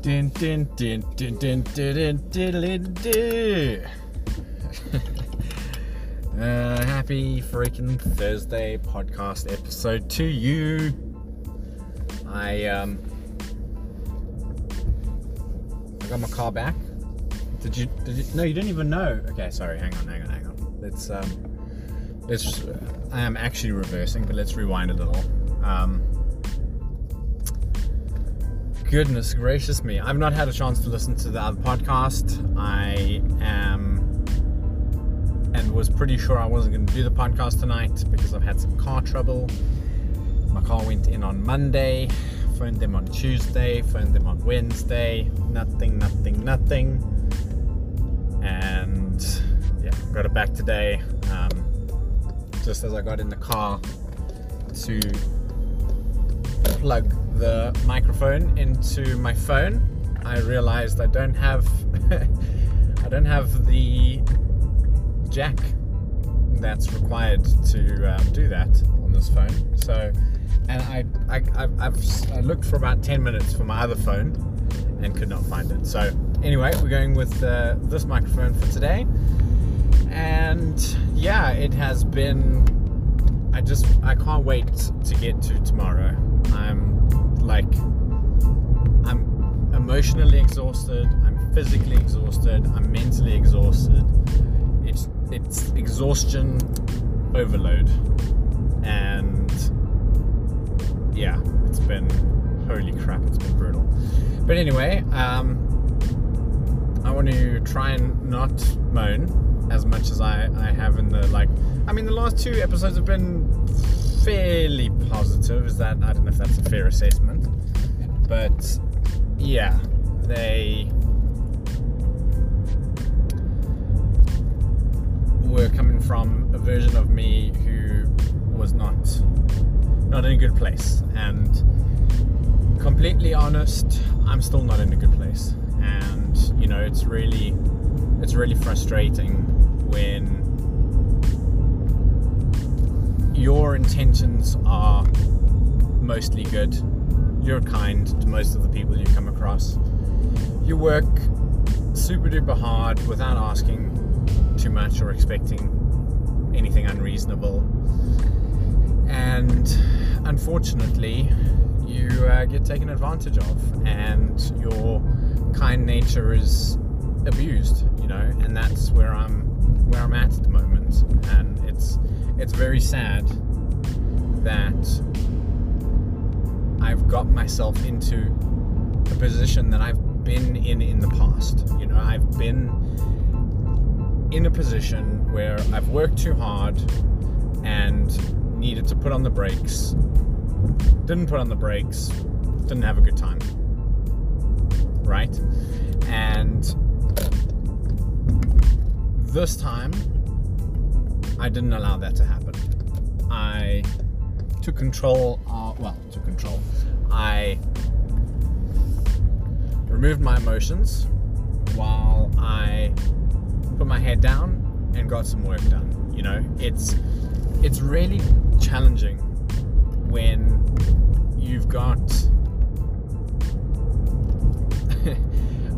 Din, din, din, din, din, din, din, din, uh, happy freaking Thursday podcast episode to you. I um I got my car back. Did you did you no you didn't even know. Okay, sorry, hang on, hang on, hang on. Let's um let's I am actually reversing, but let's rewind a little. Um goodness gracious me. I've not had a chance to listen to the other podcast. I am and was pretty sure I wasn't going to do the podcast tonight because I've had some car trouble. My car went in on Monday, phoned them on Tuesday, phoned them on Wednesday. Nothing, nothing, nothing. And yeah, got it back today. Um, just as I got in the car to plug the microphone into my phone, I realized I don't have I don't have the jack that's required to um, do that on this phone. So, and I, I I've, I looked for about ten minutes for my other phone and could not find it. So anyway, we're going with uh, this microphone for today, and yeah, it has been. I just I can't wait to get to tomorrow. I'm like I'm emotionally exhausted, I'm physically exhausted, I'm mentally exhausted. It's it's exhaustion overload. And yeah, it's been holy crap, it's been brutal. But anyway, um I want to try and not moan as much as I, I have in the like I mean the last two episodes have been fairly positive. Is that I don't know if that's a fair assessment, but yeah, they were coming from a version of me who was not not in a good place, and completely honest, I'm still not in a good place, and you know it's really it's really frustrating when your intentions are mostly good. You're kind to most of the people you come across. You work super duper hard without asking too much or expecting anything unreasonable. And unfortunately, you uh, get taken advantage of, and your kind nature is abused. You know, and that's where I'm where I'm at at the moment, and it's it's very sad that I've got myself into a position that I've been in in the past. You know, I've been in a position where I've worked too hard and needed to put on the brakes. Didn't put on the brakes, didn't have a good time. Right? And this time, I didn't allow that to happen. I took control, of, well, took control. I removed my emotions while I put my head down and got some work done. You know, it's it's really challenging when you've got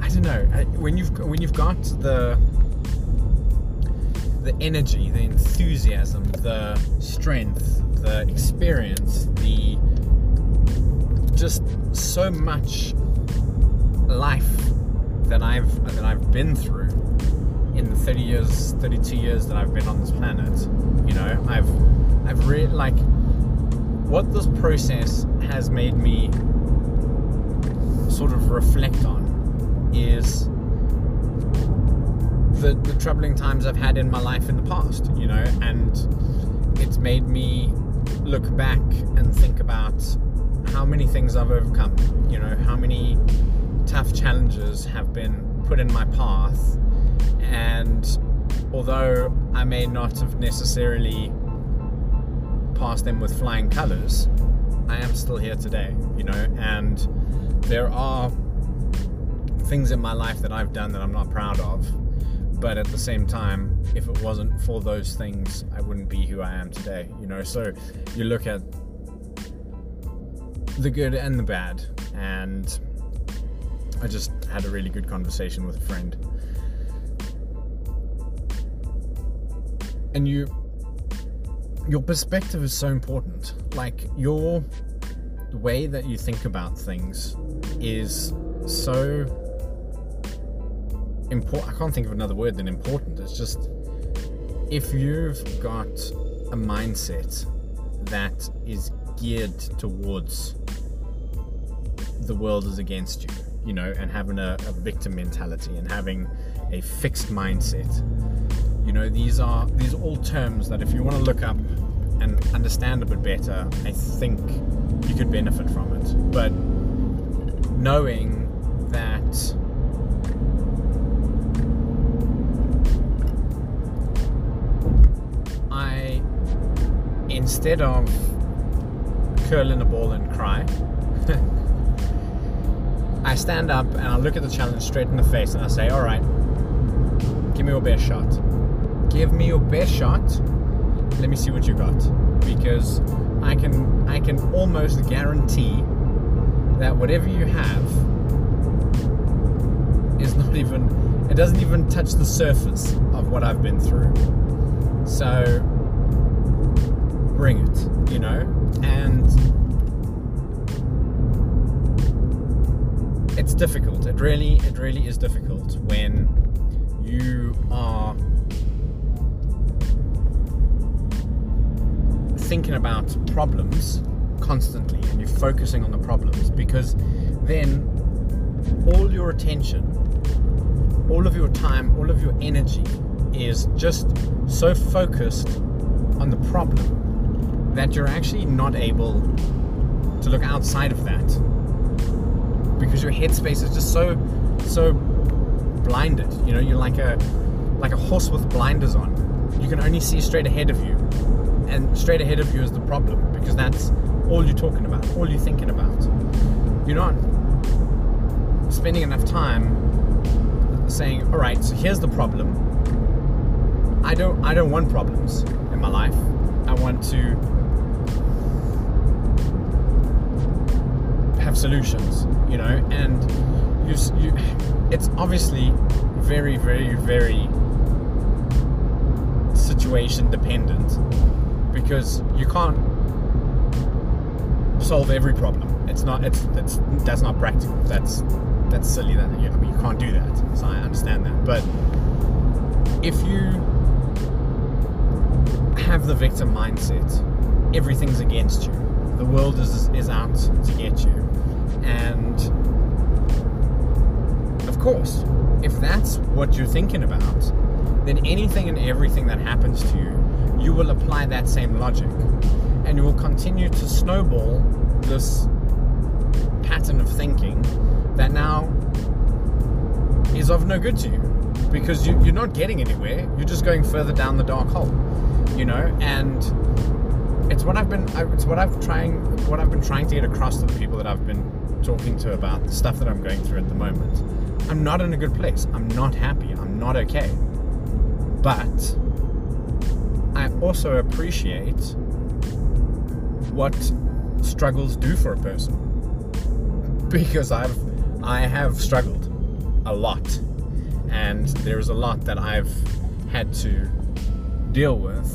I don't know when you've when you've got the the energy, the enthusiasm, the strength, the experience, the just so much life that I've that I've been through in the 30 years, 32 years that I've been on this planet. You know, I've I've really like what this process has made me sort of reflect on is the, the troubling times I've had in my life in the past, you know, and it's made me look back and think about how many things I've overcome, you know, how many tough challenges have been put in my path. And although I may not have necessarily passed them with flying colors, I am still here today, you know, and there are things in my life that I've done that I'm not proud of but at the same time if it wasn't for those things i wouldn't be who i am today you know so you look at the good and the bad and I just had a really good conversation with a friend. And you your perspective is so important. Like your way that you think about things is so important. I can't think of another word than important. It's just if you've got a mindset that is geared towards the world is against you, you know, and having a, a victim mentality and having a fixed mindset. You know, these are these are all terms that if you want to look up and understand a bit better, I think you could benefit from it. But knowing that instead of curl in a ball and cry, I stand up and I look at the challenge straight in the face and I say, all right, give me your best shot. Give me your best shot. Let me see what you got. Because I can I can almost guarantee that whatever you have is not even it doesn't even touch the surface of what I've been through. So bring it, you know? And it's difficult. It really it really is difficult when you are thinking about problems constantly and you're focusing on the problems because then all your attention, all of your time, all of your energy is just so focused on the problem that you're actually not able to look outside of that because your headspace is just so so blinded you know you're like a like a horse with blinders on you can only see straight ahead of you and straight ahead of you is the problem because that's all you're talking about, all you're thinking about. You're not spending enough time saying, "All right, so here's the problem. I don't, I don't want problems in my life. I want to have solutions." You know, and you, you it's obviously very, very, very situation dependent because you can't solve every problem. It's not. It's it's that's not practical. That's that's silly. That you, I mean, you can't do that. So I understand that. But if you have the victim mindset, everything's against you. The world is is out to get you, and of course, if that's what you're thinking about, then anything and everything that happens to you you will apply that same logic. And you will continue to snowball this pattern of thinking that now is of no good to you because you, are not getting anywhere. You're just going further down the dark hole you know? And it's what i've been it's what i've trying what i've been trying to get across to the people that i've been talking to about the stuff that i'm going through at the moment i'm not in a good place. I'm not happy. I'm not okay. But I also appreciate what struggles do for a person. Because I've I have struggled a lot. And there's a lot that I've had to deal with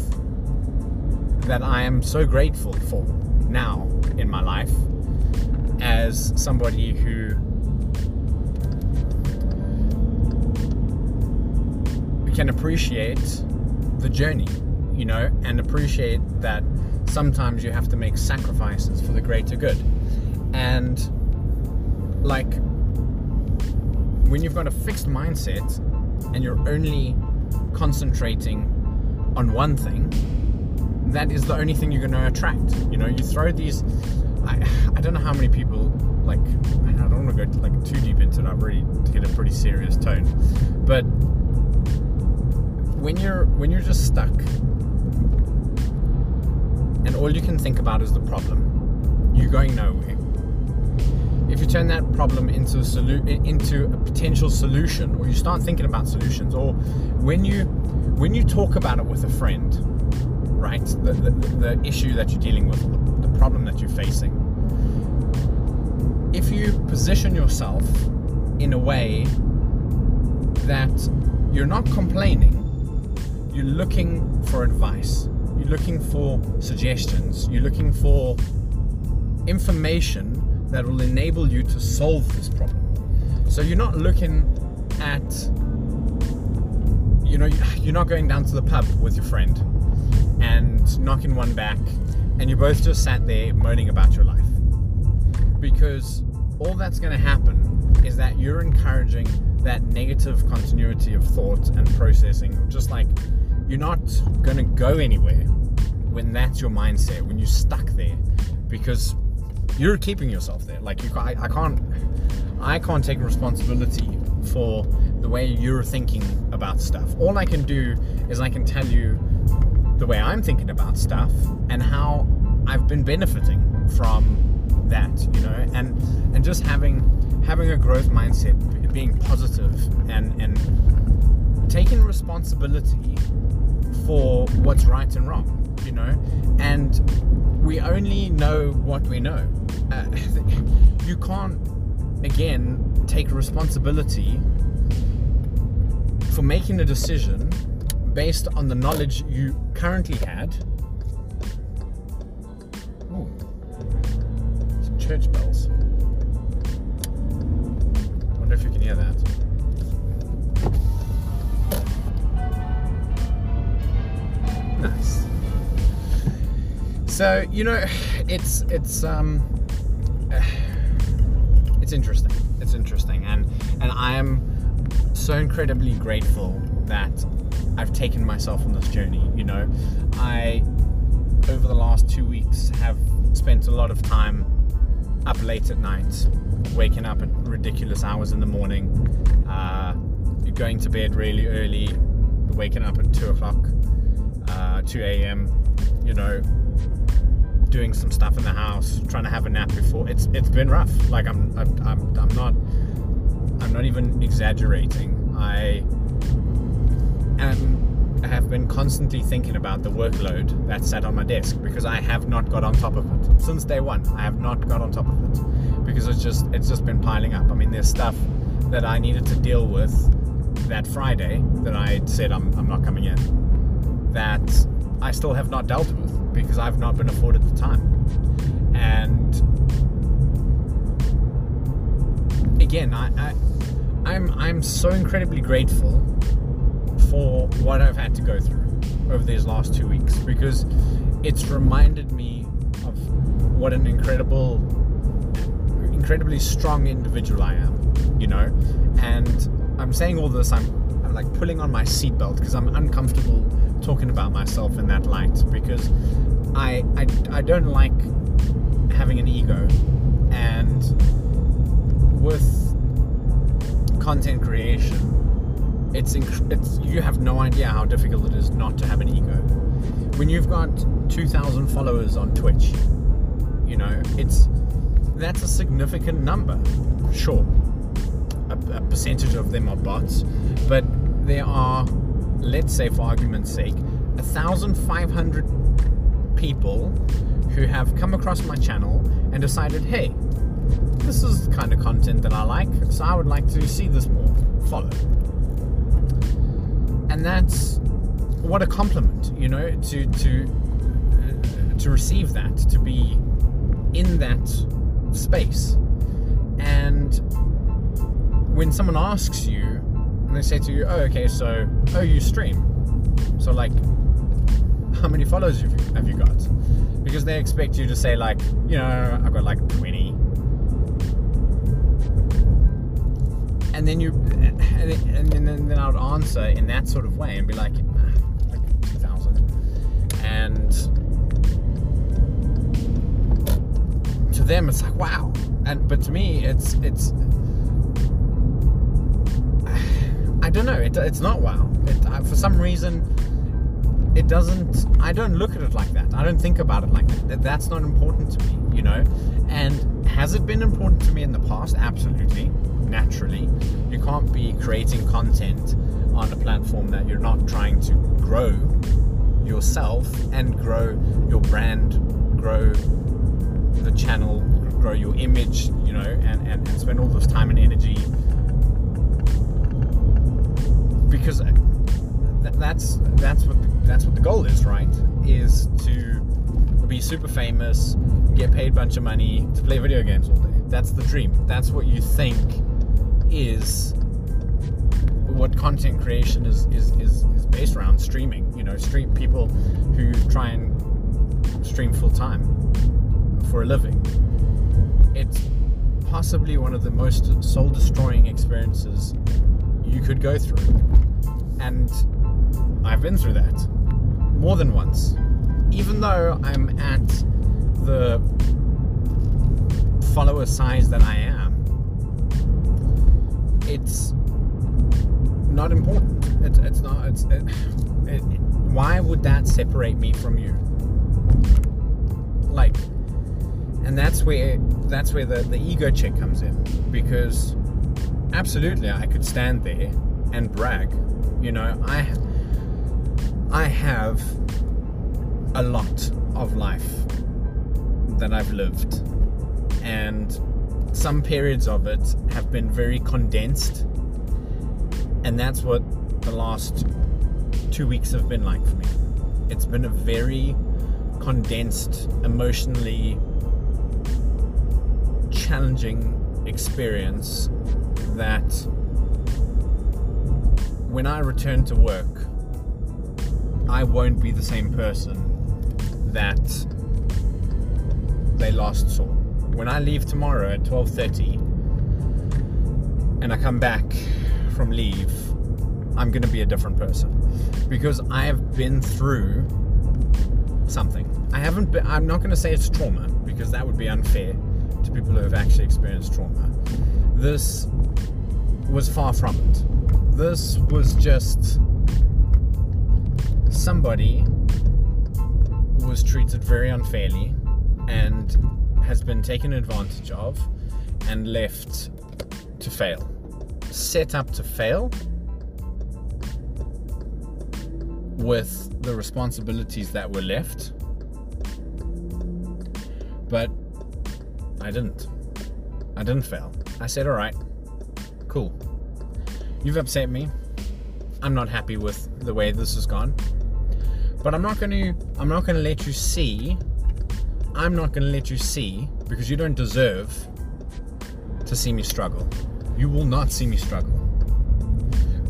that I am so grateful for now in my life as somebody who can appreciate the journey you know, and appreciate that sometimes you have to make sacrifices for the greater good. And like when you've got a fixed mindset and you're only concentrating on one thing, that is the only thing you're going to attract. You know, you throw these. I, I don't know how many people like. I don't want to go like too deep into it. I've already hit a pretty serious tone, but when you're when you're just stuck and all you can think about is the problem, you're going nowhere. If you turn that problem into a solu- into a potential solution, or you start thinking about solutions, or when you when you talk about it with a friend, right, the, the, the issue that you're dealing with, problem that you're facing, if you position yourself in a way that you're not complaining, you're looking for advice, you're looking for suggestions, you're looking for information that will enable you to solve this problem. So you're not looking at, you know, you're not going down to the pub with your friend and knocking one back and you both just sat there moaning about your life. Because all that's going to happen is that you're encouraging that negative continuity of thought and processing. Just like you're not going to go anywhere when that's your mindset, when you're stuck there, because you're keeping yourself there. Like you, I, I can't, I can't take responsibility for the way you're thinking about stuff. All I can do is I can tell you the way I'm thinking about stuff and how I've been benefiting from that, you know, and and just having having a growth mindset, being positive and and taking responsibility for what's right and wrong, you know, and we only know what we know. Uh, you can't again take responsibility for making a decision based on the knowledge you currently had. Ooh, some church bells. I Wonder if you can hear that. Nice. So you know, it's it's um, it's interesting. It's interesting, and and I am so incredibly grateful that I've taken myself on this journey. You know, I over the last two weeks have spent a lot of time up late at night, waking up at ridiculous hours in the morning, uh, going to bed really early, waking up at two o'clock, uh, two a.m. You know, doing some stuff in the house, trying to have a nap before. It's it's been rough. Like I'm I'm I'm, I'm not I'm not even exaggerating. I am have been constantly thinking about the workload that sat on my desk because I have not got on top of it since day one. I have not got on top of it because it's just it's just been piling up. I mean, there's stuff that I needed to deal with that Friday that I said I'm, I'm not coming in that I still have not dealt with because I've not been afforded the time. And again, I, I I'm I'm so incredibly grateful for what I've had to go through over these last two weeks because it's reminded me of what an incredible, incredibly strong individual I am, you know. And I'm saying all this, I'm, I'm like pulling on my seatbelt because I'm uncomfortable talking about myself in that light because I, I, I don't like having an ego and with content creation it's inc- it's you have no idea how difficult it is not to have an ego. When you've got 2,000 followers on Twitch, you know it's that's a significant number. Sure, a, a percentage of them are bots, but there are, let's say, for argument's sake, 1,500 people who have come across my channel and decided, hey, this is the kind of content that I like, so I would like to see this more. Follow and that's what a compliment, you know, to to uh, to receive that, to be in that space. And when someone asks you, and they say to you, "Oh, okay, so oh, you stream, so like, how many followers have you, have you got?" Because they expect you to say like, you know, I've got like twenty and then you and then, and then, I would answer in that sort of way and be like, like 2000 and to them it's like wow. And but to me it's it's I don't know. It, it's not wow. It, uh, for some reason it doesn't i don't look at it like that. I don't think about it like that that's not important to me you know? And has it been important to me in the past? Absolutely naturally. You can't be creating content on a platform that you're not trying to grow yourself and grow your brand, grow the channel, grow your image, you know, and, and, and spend all this time and energy because that's that's what the, that's what the goal is, right? Is to be super famous, get paid a bunch of money to play video games all day. That's the dream. That's what you think is what content creation is is, is, is based around streaming. You know, stream people who try and stream full time for a living. It's possibly one of the most soul destroying experiences you could go through. And I've been through that more than once. Even though I'm at the follower size that I am, it's not important. It's, it's not. It's, it, it, why would that separate me from you? Like, and that's where that's where the, the ego check comes in because absolutely I could stand there and brag. You know, I I have a lot of life that I've lived and some periods of it have been very condensed and that's what the last two weeks have been like for me. It's been a very condensed, emotionally challenging experience that when I return to work, I won't be the same person that they last saw. When I leave tomorrow at 12:30 and I come back from leave, I'm going to be a different person because I have been through something. I haven't been, I'm not going to say it's trauma because that would be unfair to people who have actually experienced trauma. This was far from it. This was just somebody was treated very unfairly and has been taken advantage of and left to fail. Set up to fail with the responsibilities that were left. But I didn't. I didn't fail. I said, all right, cool. You've upset me. I'm not happy with the way this has gone. But I'm not going to I'm not going to let you see I'm not going to let you see because you don't deserve to see me struggle. You will not see me struggle.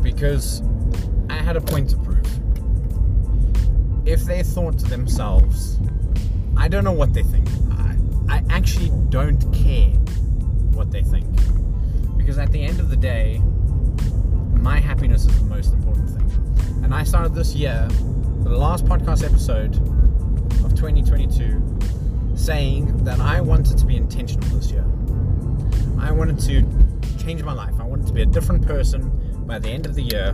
Because I had a point to prove. If they thought to themselves, I don't know what they think. I, I actually don't care what they think. Because at the end of the day, my happiness is the most important thing. And I started this year, the last podcast episode of 2022, saying that I wanted to be intentional this year. I wanted to change my life. I wanted to be a different person by the end of the year.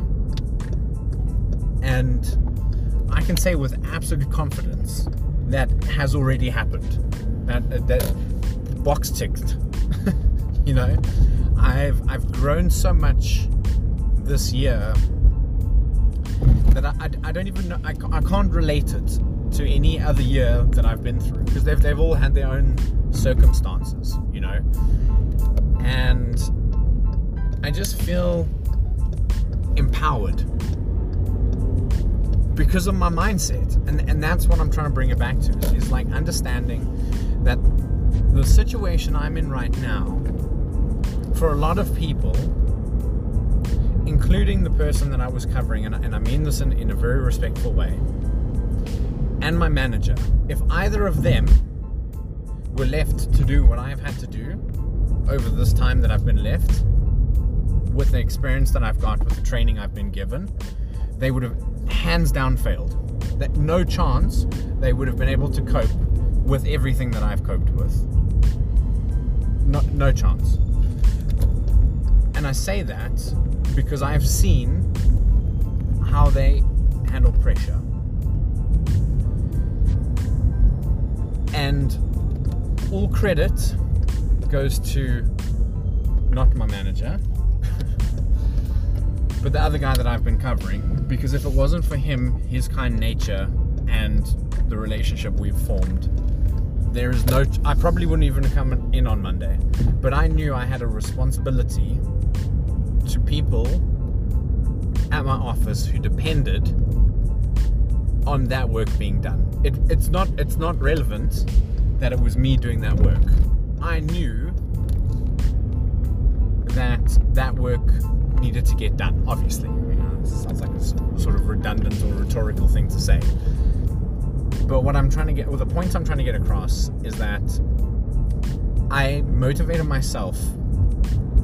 And I can say with absolute confidence that has already happened. That uh, that box ticked. you know, I've I've grown so much this year that I, I, I don't even know I, I can't relate it to any other year that I've been through because they've, they've all had their own circumstances, you know. And I just feel empowered because of my mindset. And, and that's what I'm trying to bring it back to is, is like understanding that the situation I'm in right now, for a lot of people, including the person that I was covering, and, and I mean this in, in a very respectful way, and my manager, if either of them were left to do what I've had to do over this time that I've been left, with the experience that I've got, with the training I've been given, they would have hands down failed. That no chance they would have been able to cope with everything that I've coped with. No, no chance. And I say that because I've seen how they handle pressure. And all credit goes to not my manager, but the other guy that I've been covering. Because if it wasn't for him, his kind nature, and the relationship we've formed, there is no. I probably wouldn't even come in on Monday. But I knew I had a responsibility to people at my office who depended on that work being done. It, it's not it's not relevant that it was me doing that work. I knew that that work needed to get done. Obviously, you know, it sounds like a sort of redundant or rhetorical thing to say. But what I'm trying to get, well, the point I'm trying to get across is that I motivated myself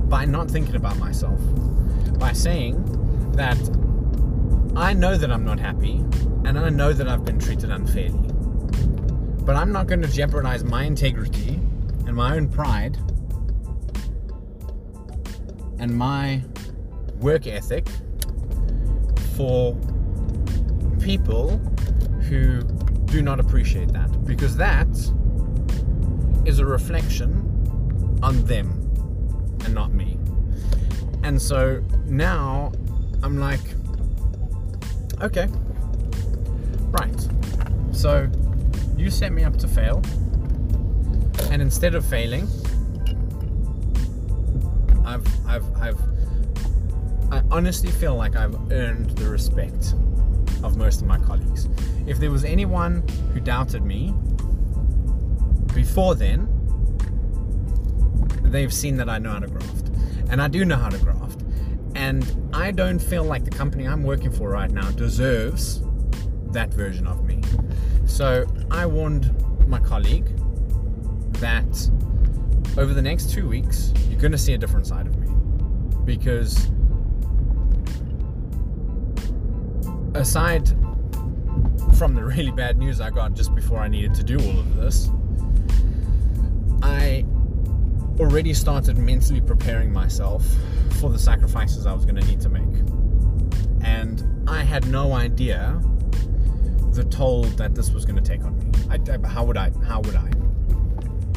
by not thinking about myself, by saying that I know that I'm not happy and I know that I've been treated unfairly. But I'm not going to jeopardize my integrity and my own pride and my work ethic for people who do not appreciate that because that is a reflection on them and not me. And so now I'm like, okay, right. So you set me up to fail, and instead of failing, I've, I've, I've, I honestly feel like I've earned the respect of most of my colleagues. If there was anyone who doubted me before then, they've seen that I know how to graft. And I do know how to graft. And I don't feel like the company I'm working for right now deserves that version of me. So I warned my colleague that over the next two weeks, you're going to see a different side of me. Because aside from the really bad news I got just before I needed to do all of this, I already started mentally preparing myself for the sacrifices I was going to need to make. And I had no idea the toll that this was going to take on me. I, how would I? How would I?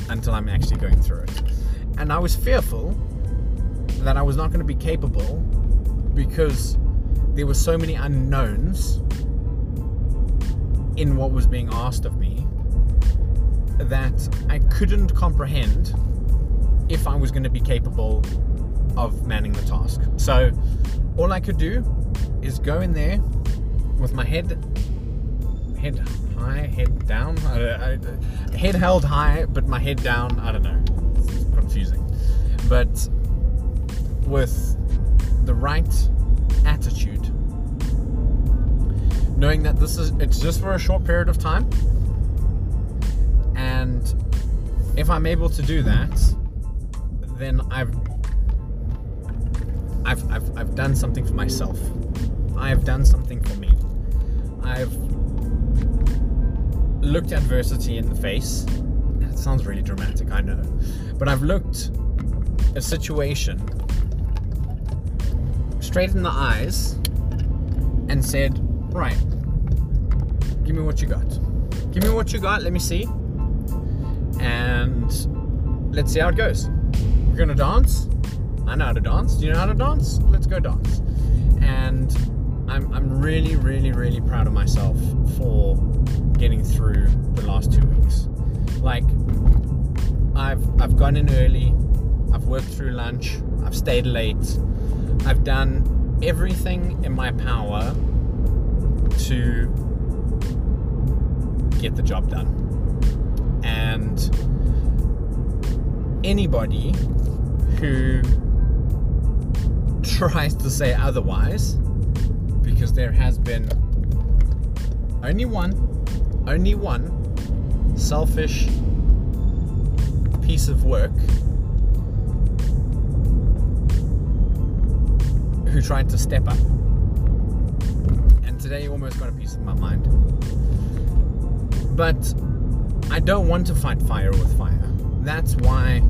Until I'm actually going through it. And I was fearful that I was not going to be capable because there were so many unknowns in what was being asked of me that I couldn't comprehend if I was going to be capable of manning the task. So all I could do is go in there with my head head high, head down, I, I, head held high, but my head down. I don't know. It's confusing, but with the right attitude, knowing that this is it's just for a short period of time, and if I'm able to do that, then I've I've, I've, I've done something for myself. I have done something for me. I've looked adversity in the face. That sounds really dramatic, I know. But I've looked a situation straight in the eyes and said, right, give me what you got. Give me what you got, let me see. And let's see how it goes. We're gonna dance. I know how to dance. Do you know how to dance? Let's go dance. And I'm, I'm really, really, really proud of myself for getting through the last two weeks. Like, I've I've gone in early, I've worked through lunch, I've stayed late, I've done everything in my power to get the job done. And anybody who tries to say otherwise, because there has been only one, only one selfish piece of work who tried to step up. And today you almost got a piece of my mind. But I don't want to fight fire with fire. That's why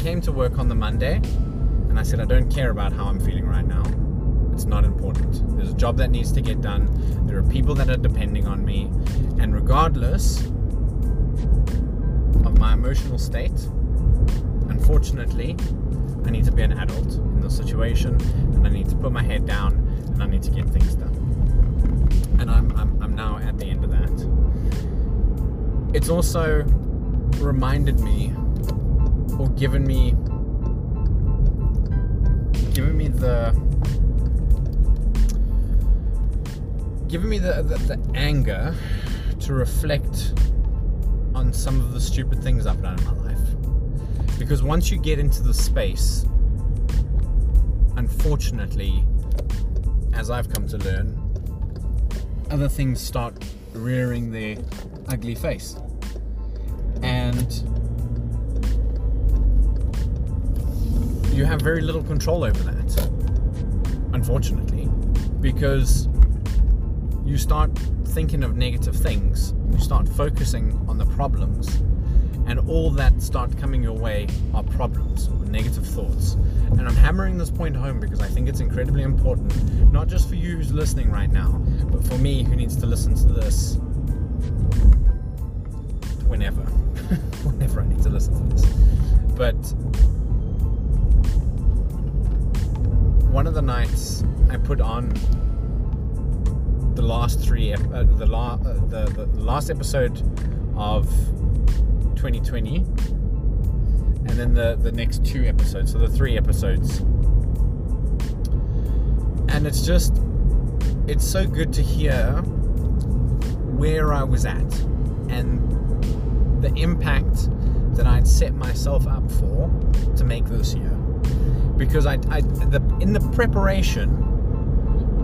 came to work on the Monday and I said, I don't care about how I'm feeling right now. It's not important. There's a job that needs to get done. There are people that are depending on me. And regardless of my emotional state, unfortunately, I need to be an adult in this situation and I need to put my head down and I need to get things done. And I'm, I'm, I'm now at the end of that. It's also reminded me or given me given me the given me the, the, the anger to reflect on some of the stupid things I've done in my life. Because once you get into the space, unfortunately, as I've come to learn, other things start rearing their ugly face. And you have very little control over that, unfortunately, because you start thinking of negative things, you start focusing on the problems, and all that start coming your way are problems or negative thoughts. And I'm hammering this point home because I think it's incredibly important, not just for you who's listening right now, but for me who needs to listen to this whenever. whenever I need to listen to this. But one of the nights I put on the last three, uh, the, la- uh, the, the last episode of 2020, and then the the next two episodes, so the three episodes, and it's just it's so good to hear where I was at and the impact that I'd set myself up for to make this year because I, I the, in the preparation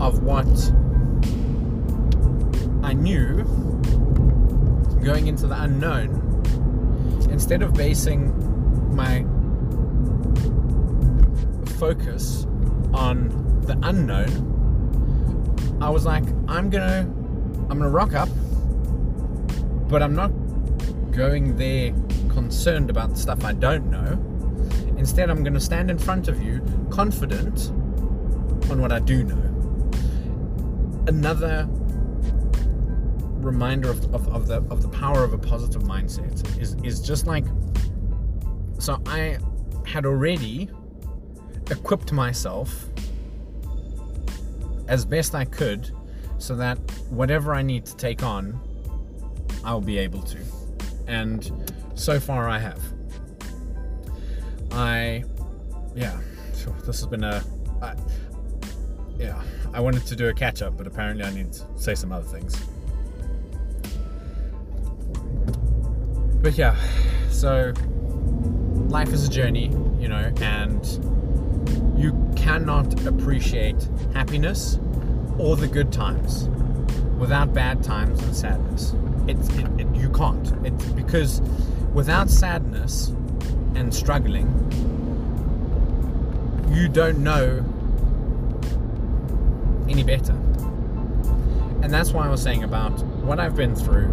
of what I knew going into the unknown, instead of basing my focus on the unknown, I was like, I'm gonna, I'm gonna rock up, but I'm not going there concerned about the stuff I don't know. Instead, I'm gonna stand in front of you, confident on what I do know. Another reminder of, of, of, the of the power of a positive mindset is is just like so I had already equipped myself as best I could so that whatever I need to take on I'll be able to and so far I have I yeah this has been a I, yeah I wanted to do a catch up but apparently I need to say some other things but yeah, so life is a journey, you know, and you cannot appreciate happiness or the good times without bad times and sadness. It's it, it, you can't. It's because without sadness and struggling, you don't know any better. And that's why I was saying about what I've been through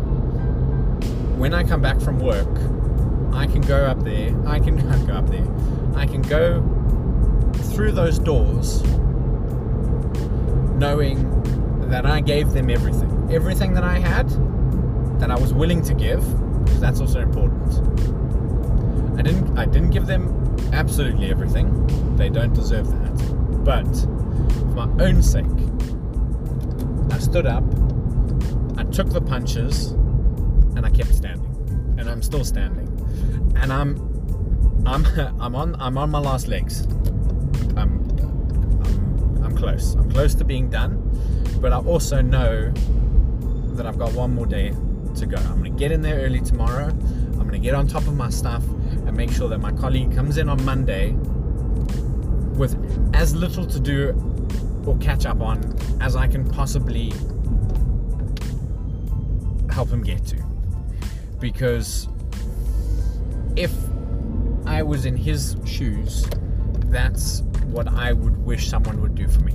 when I come back from work, I can go up there, I can go up there, I can go through those doors knowing that I gave them everything. Everything that I had, that I was willing to give, because that's also important. I didn't I didn't give them absolutely everything. They don't deserve that. But for my own sake, I stood up, I took the punches, and I kept standing, and I'm still standing, and I'm I'm I'm on I'm on my last legs. I'm I'm, I'm close. I'm close to being done, but I also know that I've got one more day to go. I'm gonna get in there early tomorrow. I'm gonna get on top of my stuff and make sure that my colleague comes in on Monday with as little to do or catch up on as I can possibly help him get to because if I was in his shoes, that's what I would wish someone would do for me.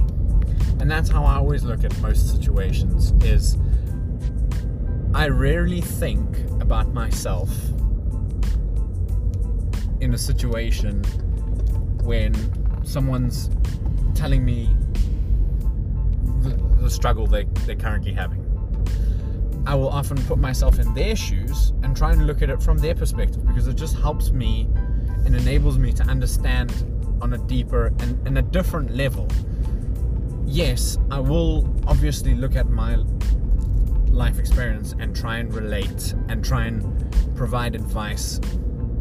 And that's how I always look at most situations is I rarely think about myself in a situation when someone's telling me the, the struggle they, they're currently having. I will often put myself in their shoes and try and look at it from their perspective because it just helps me and enables me to understand on a deeper and, and a different level. Yes, I will obviously look at my life experience and try and relate and try and provide advice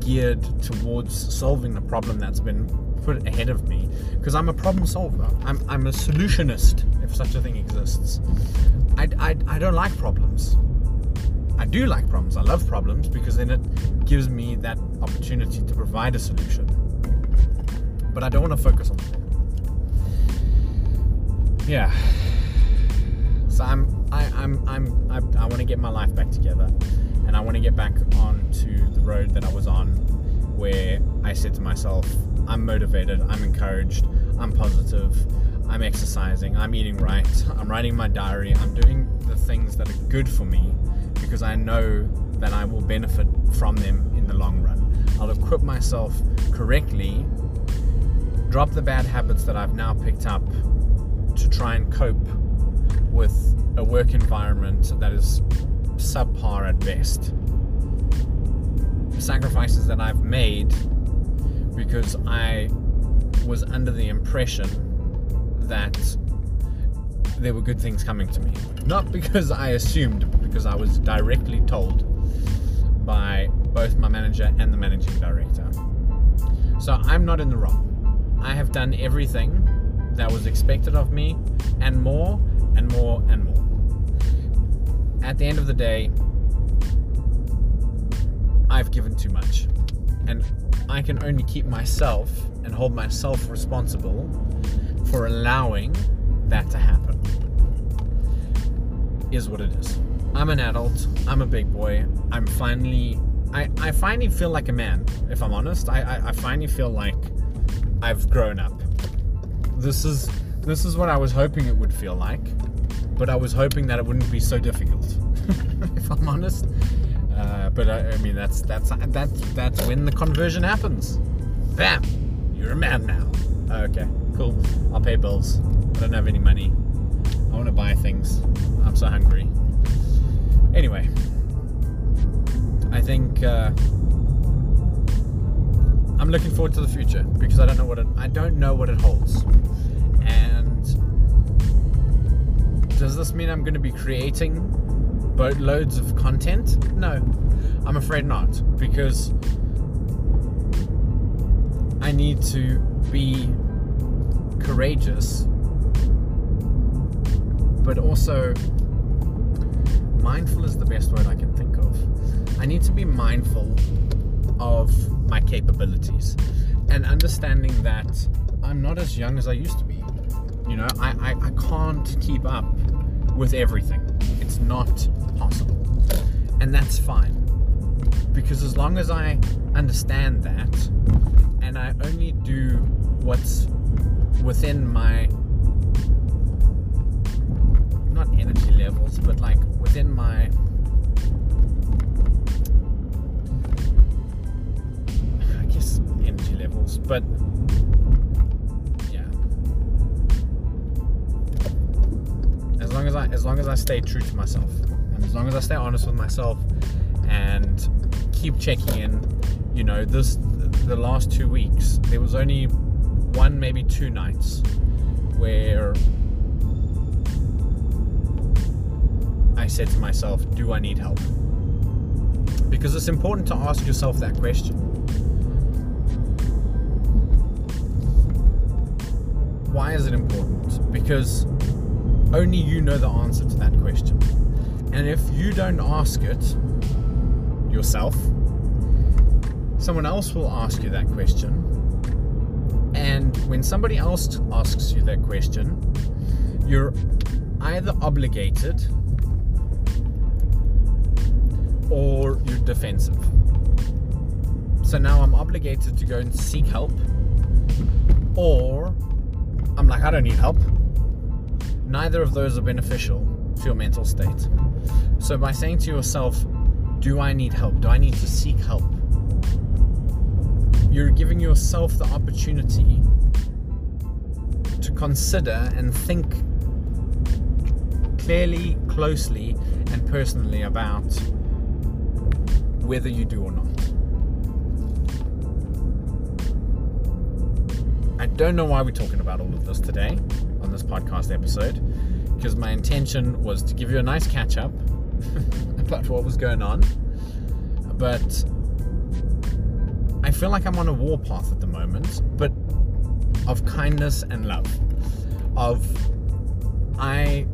geared towards solving the problem that's been put ahead of me because I'm a problem solver. I'm, I'm a solutionist, if such a thing exists. I, I, I don't like problems. I do like problems. I love problems because then it gives me that opportunity to provide a solution. But I don't want to focus on the problem. Yeah. So I'm I, I'm I'm I, I want to get my life back together, and I want to get back onto the road that I was on, where I said to myself, I'm motivated, I'm encouraged, I'm positive, I'm exercising, I'm eating right, I'm writing my diary, I'm doing the things that are good for me because I know that I will benefit from them in the long run. I'll equip myself correctly, drop the bad habits that I've now picked up to try and cope with a work environment that is subpar at best. Sacrifices that I've made because I was under the impression that there were good things coming to me. Not because I assumed, but because I was directly told by both my manager and the managing director. So I'm not in the wrong. I have done everything that was expected of me and more and more and more. At the end of the day, I've given too much. And I can only keep myself and hold myself responsible for allowing that to happen. Is what it is. I'm an adult. I'm a big boy. I'm finally. I, I finally feel like a man, if I'm honest. I, I, I finally feel like I've grown up. This is this is what I was hoping it would feel like, but I was hoping that it wouldn't be so difficult. if I'm honest. Uh, but I, I mean, that's that's that's that's when the conversion happens. Bam, you're a man now. Okay, cool. I'll pay bills. I don't have any money. I want to buy things. I'm so hungry. Anyway, I think uh, I'm looking forward to the future because I don't know what it, I don't know what it holds. And does this mean I'm going to be creating boatloads of content? No, I'm afraid not because I need to be courageous, but also mindful is the best word I can think of. I need to be mindful of my capabilities and understanding that I'm not as young as I used to be. You know, I, I, I can't keep up with everything. It's not possible. And that's fine. Because as long as I understand that and I only do what's within my not energy levels, but like within my I guess energy levels, but As long as I stay true to myself and as long as I stay honest with myself and keep checking in, you know, this the last two weeks there was only one maybe two nights where I said to myself, do I need help? Because it's important to ask yourself that question. Why is it important? Because only you know the answer to that question. And if you don't ask it yourself, someone else will ask you that question. And when somebody else asks you that question, you're either obligated or you're defensive. So now I'm obligated to go and seek help, or I'm like, I don't need help. Neither of those are beneficial to your mental state. So by saying to yourself, Do I need help? Do I need to seek help? You're giving yourself the opportunity to consider and think clearly, closely, and personally about whether you do or not. I don't know why we're talking about all of this today on this podcast episode, because my intention was to give you a nice catch up about what was going on. But I feel like I'm on a warpath at the moment, but of kindness and love, of I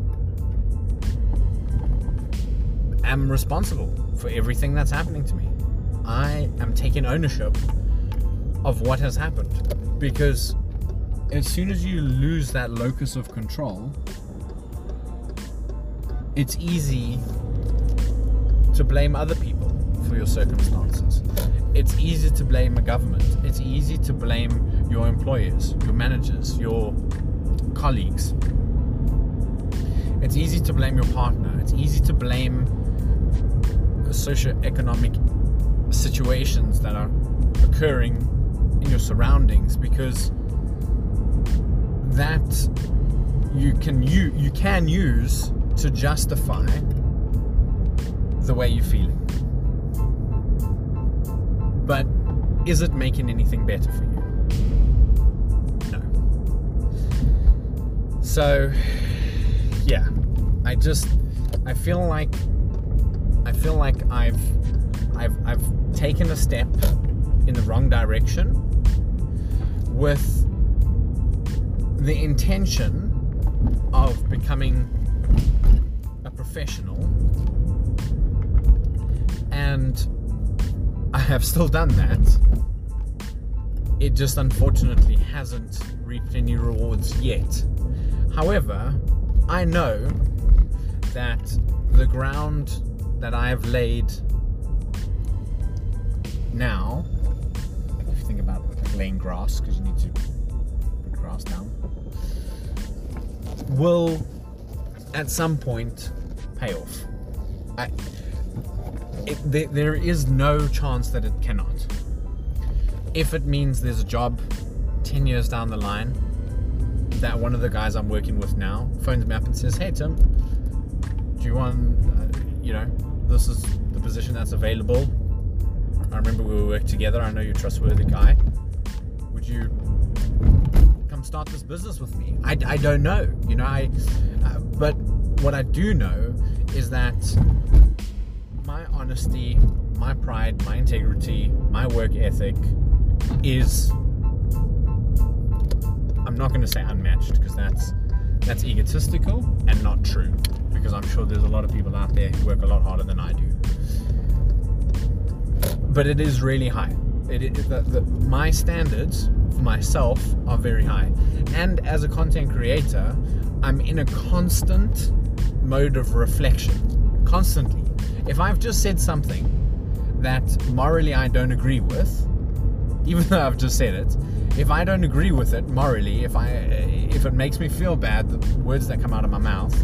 am responsible for everything that's happening to me. I am taking ownership of what has happened because as soon as you lose that locus of control, it's easy to blame other people for your circumstances. It's easy to blame the government. It's easy to blame your employers, your managers, your colleagues. It's easy to blame your partner. It's easy to blame socioeconomic situations that are occurring in your surroundings because that you can you you can use to justify the way you're feeling. But is it making anything better for you? No. So yeah, I just I feel like I feel like I've I've I've taken a step in the wrong direction with the intention of becoming a professional. And I have still done that. It just unfortunately hasn't reaped any rewards yet. However I know that the ground that I have laid now laying grass because you need to put grass down will at some point pay off. I, it, there, there is no chance that it cannot. If it means there's a job 10 years down the line that one of the guys I'm working with now phones me up and says, Hey, Tim, do you want, uh, you know, this is the position that's available. I remember we worked together. I know you're a trustworthy guy. Would you come start this business with me? I, I don't know, you know. I, uh, but what I do know is that my honesty, my pride, my integrity, my work ethic is. I'm not going to say unmatched because that's that's egotistical and not true. Because I'm sure there's a lot of people out there who work a lot harder than I do. But it is really high. It, it the, the, my standards myself are very high. And as a content creator, I'm in a constant mode of reflection. Constantly. If I've just said something that morally I don't agree with, even though I've just said it, if I don't agree with it morally, if I if it makes me feel bad, the words that come out of my mouth,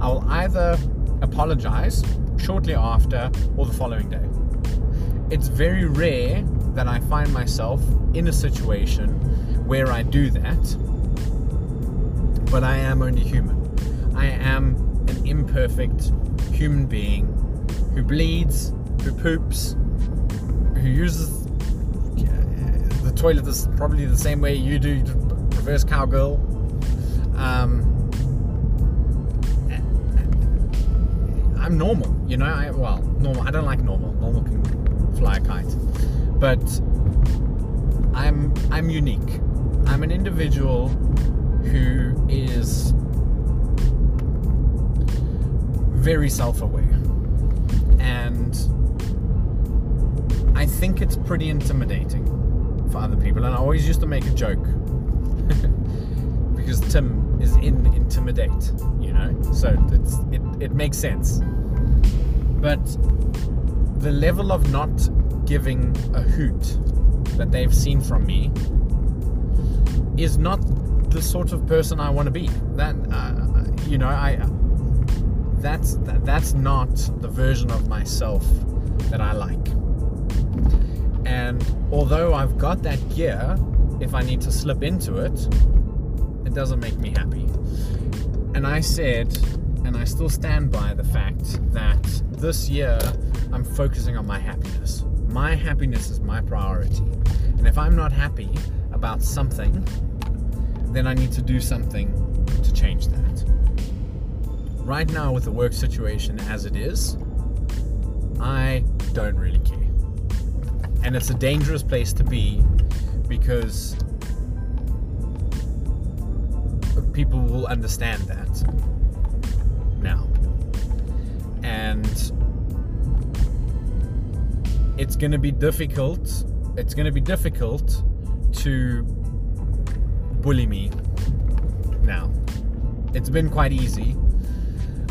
I'll either apologize shortly after or the following day. It's very rare that I find myself in a situation where I do that, but I am only human. I am an imperfect human being who bleeds, who poops, who uses the toilet is probably the same way you do, reverse cowgirl. Um, I'm normal, you know. I, well, normal. I don't like normal. Normal can fly a kite but I'm I'm unique. I'm an individual who is very self-aware. And I think it's pretty intimidating for other people. And I always used to make a joke because Tim is in intimidate, you know? So it's it, it makes sense. But the level of not giving a hoot that they've seen from me is not the sort of person I want to be. That uh, you know, I that's that, that's not the version of myself that I like. And although I've got that gear, if I need to slip into it, it doesn't make me happy. And I said, and I still stand by the fact that this year I'm focusing on my happiness. My happiness is my priority. And if I'm not happy about something, then I need to do something to change that. Right now, with the work situation as it is, I don't really care. And it's a dangerous place to be because people will understand that it's going to be difficult. It's going to be difficult to bully me now. It's been quite easy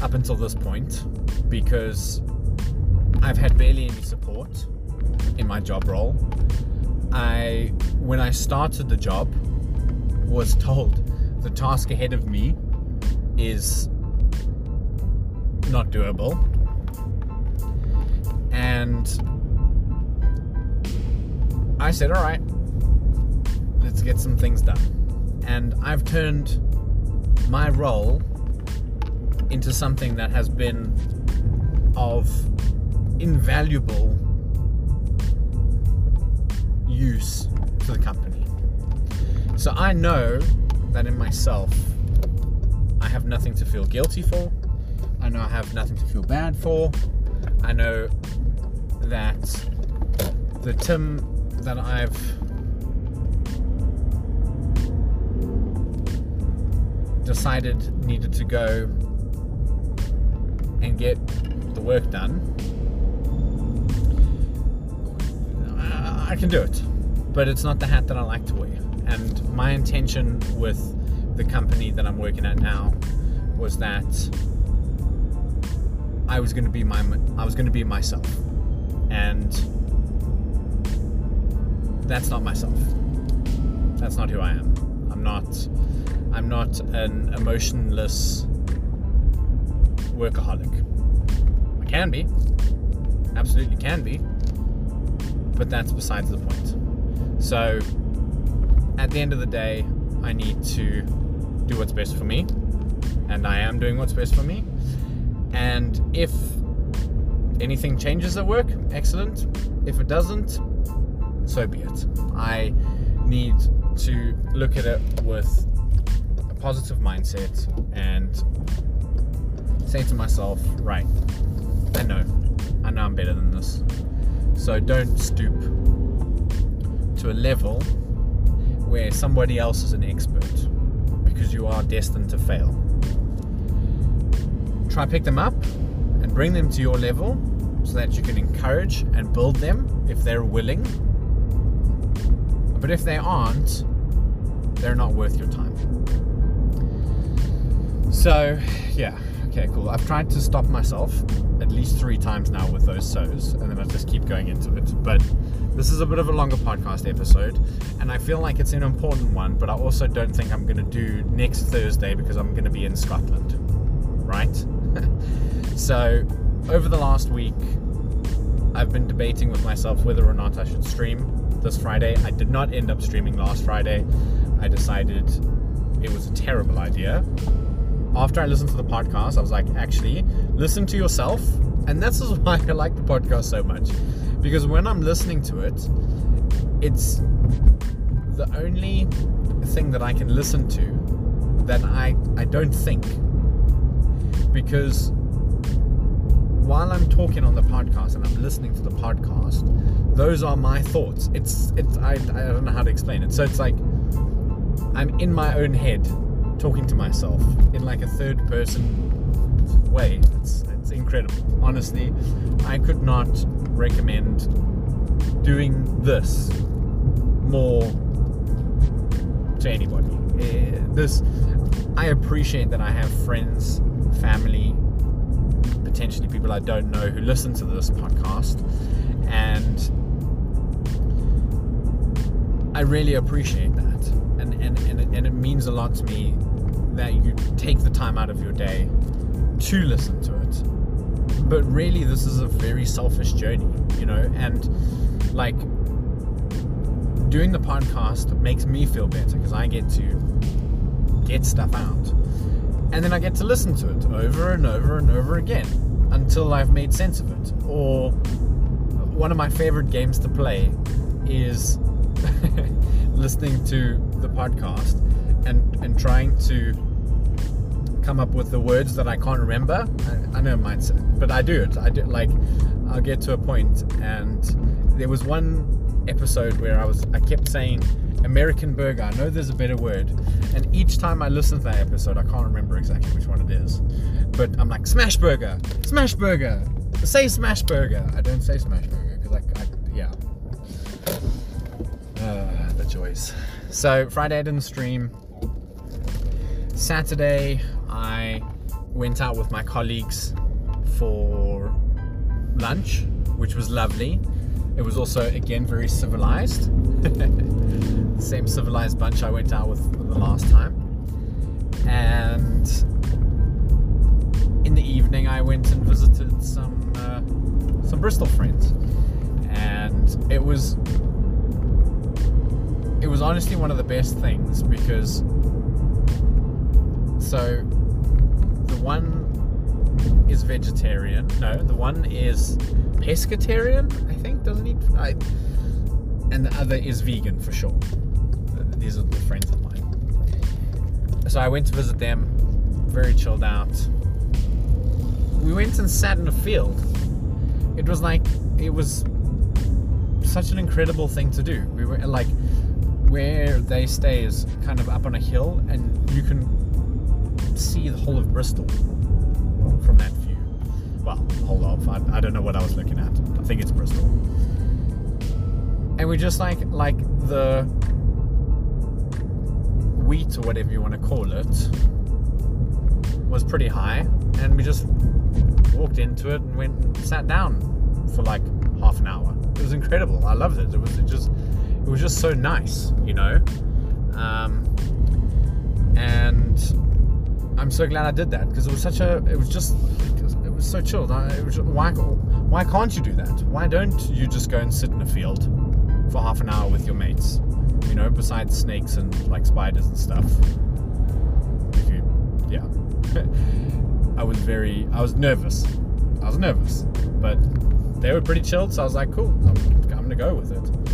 up until this point because I've had barely any support in my job role. I when I started the job was told the task ahead of me is not doable. And I said, all right, let's get some things done. And I've turned my role into something that has been of invaluable use to the company. So I know that in myself, I have nothing to feel guilty for. I know I have nothing to feel bad for. I know that the Tim that I've decided needed to go and get the work done, I can do it. But it's not the hat that I like to wear. And my intention with the company that I'm working at now was that I was going to be my I was going to be myself. And that's not myself. That's not who I am. I'm not I'm not an emotionless workaholic. I can be. Absolutely can be. But that's besides the point. So, at the end of the day, I need to do what's best for me. And I am doing what's best for me. And if anything changes at work, excellent. If it doesn't, so be it. I need to look at it with a positive mindset and say to myself, right, I know, I know I'm better than this. So don't stoop to a level where somebody else is an expert because you are destined to fail. Try pick them up and bring them to your level so that you can encourage and build them if they're willing. But if they aren't, they're not worth your time. So, yeah, Okay, cool. I've tried to stop myself at least three times now with those so's, and then I just keep going into it. But this is a bit of a longer podcast episode, and I feel like it's an important one, but I also don't think I'm going to do next Thursday because I'm going to be in Scotland, right? so, over the last week, I've been debating with myself whether or not I should stream this Friday. I did not end up streaming last Friday. I decided it was a terrible idea after I listened to the podcast, I was like, actually, listen to yourself. And this is why I like the podcast so much. Because when I'm listening to it, it's the only thing that I can listen to that I, I don't think. Because while I'm talking on the podcast and I'm listening to the podcast, those are my thoughts. It's it's I, I don't know how to explain it. So it's like I'm in my own head talking to myself in like a third person way. It's, it's incredible. Honestly, I could not recommend doing this more to anybody. Uh, this, I appreciate that I have friends, family, potentially people I don't know who listen to this podcast, and I really appreciate that. And, and, and, it, and it means a lot to me that you take the time out of your day to listen to it. But really, this is a very selfish journey, you know, and like doing the podcast makes me feel better because I get to get stuff out. And then I get to listen to it over and over and over again until I've made sense of it. Or one of my favorite games to play is listening to the podcast and and trying to come up with the words that I can't remember. I, I know it might, but I do it. I do like I'll get to a point, and there was one episode where I was I kept saying American burger. I know there's a better word, and each time I listen to that episode, I can't remember exactly which one it is, but I'm like smash burger, smash burger, say smash burger. I don't say smash burger because I, I yeah. Uh, the joys. So Friday I didn't stream. Saturday I went out with my colleagues for lunch, which was lovely. It was also again very civilized. Same civilized bunch I went out with the last time. And in the evening, I went and visited some uh, some Bristol friends, and it was it was honestly one of the best things because so the one is vegetarian. No, the one is pescatarian. I think doesn't eat. I, and the other is vegan for sure. Uh, these are the friends of mine. So I went to visit them. Very chilled out. We went and sat in a field. It was like it was such an incredible thing to do. We were like where they stay is kind of up on a hill, and you can see the whole of Bristol from that. Well, whole of I, I don't know what I was looking at. I think it's Bristol. And we just like like the wheat or whatever you want to call it was pretty high, and we just walked into it and went and sat down for like half an hour. It was incredible. I loved it. It was it just it was just so nice, you know. Um, and I'm so glad I did that because it was such a it was just was so chilled. I, was, why why can't you do that? Why don't you just go and sit in a field for half an hour with your mates? You know, besides snakes and like spiders and stuff. If you, yeah. I was very I was nervous. I was nervous, but they were pretty chilled, so I was like, cool, I'm, I'm gonna go with it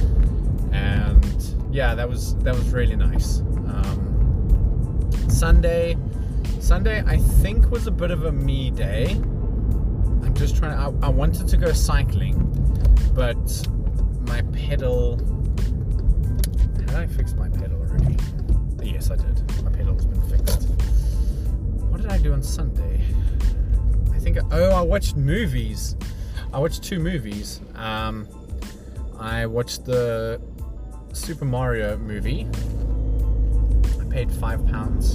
and yeah, that was that was really nice. Um, Sunday, Sunday I think was a bit of a me day. Just trying. To, I, I wanted to go cycling, but my pedal. Did I fix my pedal already? Yes, I did. My pedal's been fixed. What did I do on Sunday? I think. Oh, I watched movies. I watched two movies. Um, I watched the Super Mario movie. I paid five pounds.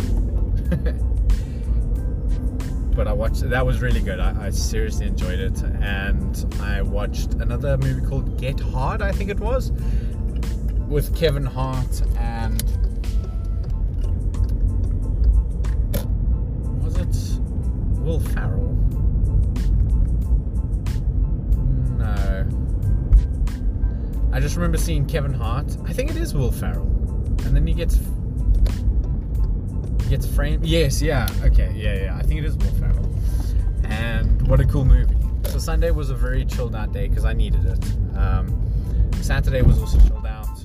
but I watched that was really good. I, I, seriously enjoyed it, and I watched another movie called Get Hard. I think it was with Kevin Hart and was it Will Ferrell? No. I just remember seeing Kevin Hart. I think it is Will Ferrell, and then he gets gets framed. Yes, yeah, okay, yeah, yeah. I think it is Will Ferrell. And what a cool movie. So Sunday was a very chilled out day because I needed it. Um, Saturday was also chilled out,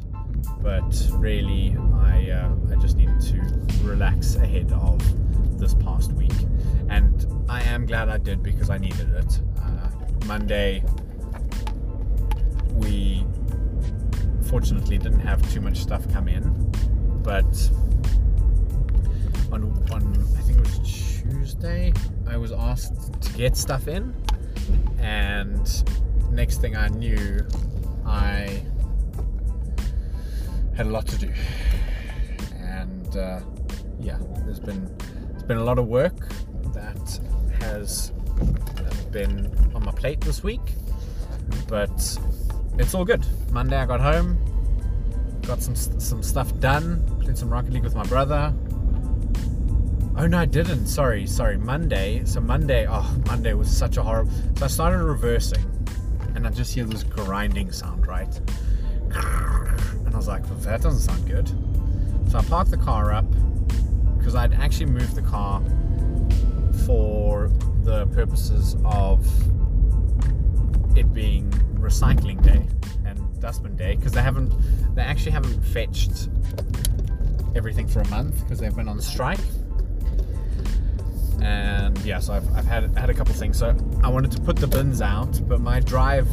but really I uh, I just needed to relax ahead of this past week, and I am glad I did because I needed it. Uh, Monday we fortunately didn't have too much stuff come in, but on on I think it was Tuesday, I was asked to get stuff in, and next thing I knew, I had a lot to do, and uh, yeah, there's been there's been a lot of work that has been on my plate this week, but it's all good. Monday I got home, got some some stuff done, played some Rocket League with my brother. Oh no, I didn't. Sorry, sorry. Monday. So Monday, oh, Monday was such a horrible. So I started reversing, and I just hear this grinding sound, right? And I was like, well, that doesn't sound good. So I parked the car up because I'd actually moved the car for the purposes of it being recycling day and dustbin day because they haven't they actually haven't fetched everything for a month because they've been on strike and yeah so I've, I've had had a couple things so I wanted to put the bins out but my drive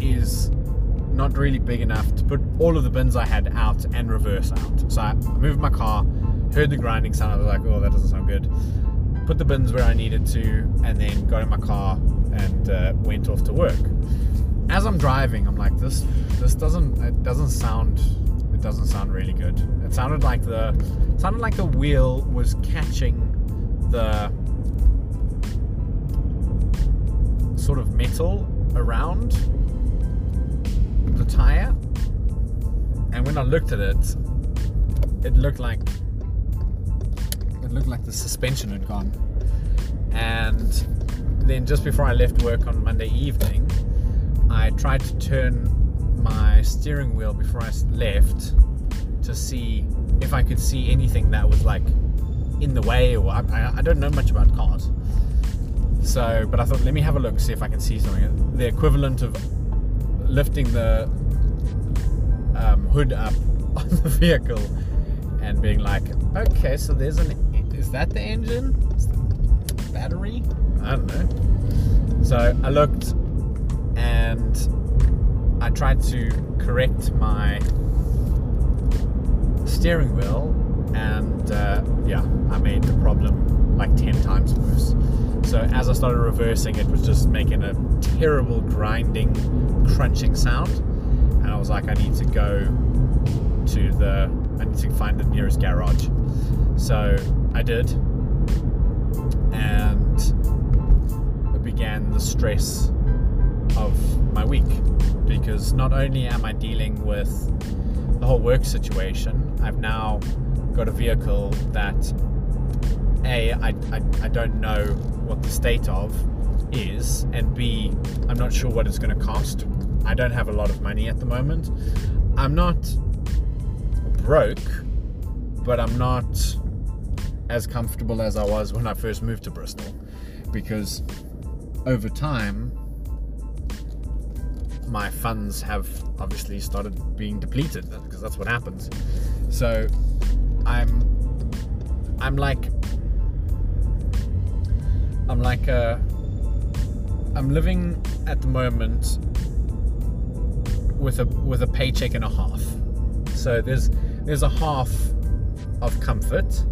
is not really big enough to put all of the bins I had out and reverse out. So I moved my car, heard the grinding sound. I was like, oh, that doesn't sound good. Put the bins where I needed to, and then got in my car and uh, went off to work. As I'm driving, I'm like, this this doesn't it doesn't sound it doesn't sound really good. It sounded like the sounded like the wheel was catching the sort of metal around the tire. And when I looked at it, it looked like it looked like the suspension had gone. And then just before I left work on Monday evening, I tried to turn my steering wheel before I left to see if I could see anything that was like in the way or I, I don't know much about cars. So, but I thought, let me have a look, see if I can see something. The equivalent of lifting the um, hood up on the vehicle and being like, okay, so there's an, is that the engine? The battery? I don't know. So I looked and I tried to correct my steering wheel, and uh, yeah, I made the problem like 10 times worse. So as I started reversing, it was just making a terrible grinding, crunching sound, and I was like, I need to go to the, I need to find the nearest garage. So I did, and it began the stress of my week because not only am I dealing with the whole work situation, I've now got a vehicle that a I, I, I don't know what the state of is, and B I'm not sure what it's going to cost. I don't have a lot of money at the moment. I'm not broke, but I'm not as comfortable as I was when I first moved to Bristol because over time my funds have obviously started being depleted because that's what happens. So I'm I'm like I'm like a I'm living at the moment with a with a paycheck and a half. So there's there's a half of comfort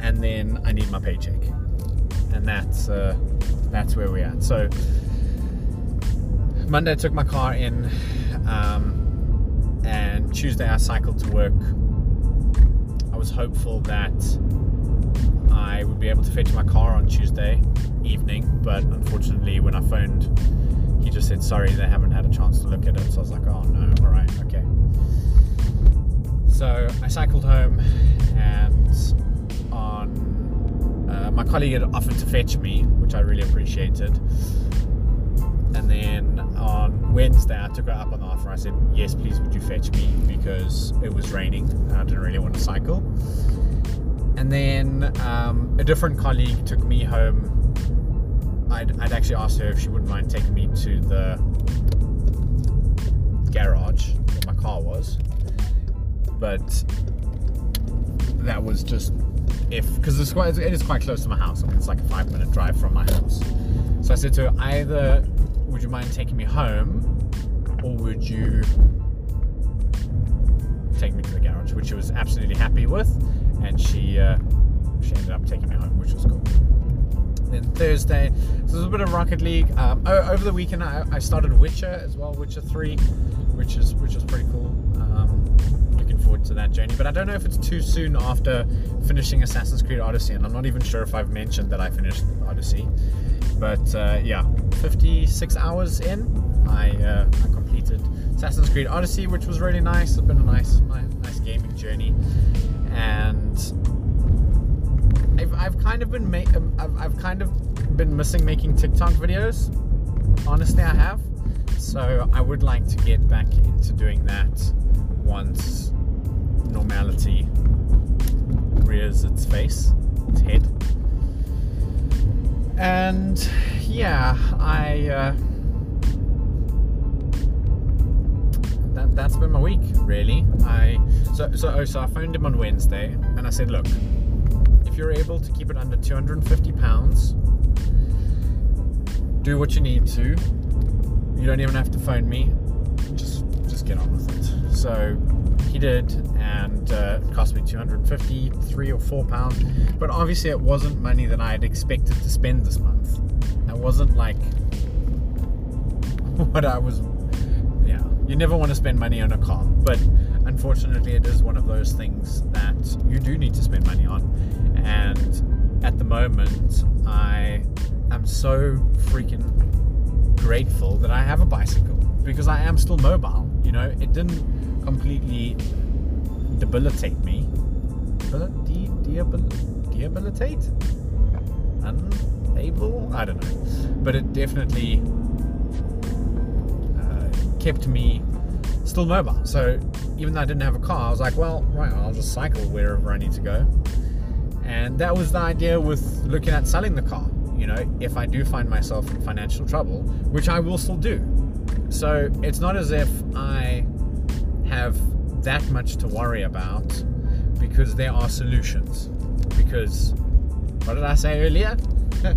and then I need my paycheck. And that's uh, that's where we're at. So Monday I took my car in, um, and Tuesday I cycled to work. I was hopeful that I would be able to fetch my car on Tuesday evening, but unfortunately, when I phoned, he just said, Sorry, they haven't had a chance to look at it. So I was like, Oh no, alright, okay. So I cycled home, and on uh, my colleague had offered to fetch me, which I really appreciated. And then on Wednesday, I took her up on the offer. I said, Yes, please, would you fetch me? Because it was raining I didn't really want to cycle. And then um, a different colleague took me home. I'd, I'd actually asked her if she wouldn't mind taking me to the garage where my car was. But that was just if because it's quite it is quite close to my house. I mean, it's like a five minute drive from my house. So I said to her, either would you mind taking me home? Or would you take me to the garage which she was absolutely happy with and she uh, she ended up taking me home which was cool. Then Thursday so there's a bit of Rocket League. Um, over the weekend I, I, started Witcher as well Witcher 3 which is which is pretty cool forward to that journey but I don't know if it's too soon after finishing Assassin's Creed Odyssey and I'm not even sure if I've mentioned that I finished Odyssey but uh, yeah 56 hours in, I, uh, I completed Assassin's Creed Odyssey, which was really nice. It's been a nice, nice gaming journey, and I've, I've kind of been ma- um, I've, I've kind of been missing making TikTok videos. Honestly, I have. So I would like to get back into doing that once normality rears its face, its head. And yeah, I. Uh, that that's been my week really. I so so oh, so I phoned him on Wednesday and I said, look, if you're able to keep it under 250 pounds, do what you need to. You don't even have to phone me. just just get on with it. So he did, and uh, cost me 250, three or four pounds. But obviously, it wasn't money that I had expected to spend this month. It wasn't like what I was. Yeah, you never want to spend money on a car, but unfortunately, it is one of those things that you do need to spend money on. And at the moment, I am so freaking grateful that I have a bicycle because I am still mobile. You know, it didn't completely debilitate me. De- debil- debilitate? Unable? I don't know. But it definitely uh, kept me still mobile. So even though I didn't have a car, I was like, well, right, I'll just cycle wherever I need to go. And that was the idea with looking at selling the car. You know, if I do find myself in financial trouble, which I will still do. So it's not as if I have that much to worry about because there are solutions. Because, what did I say earlier?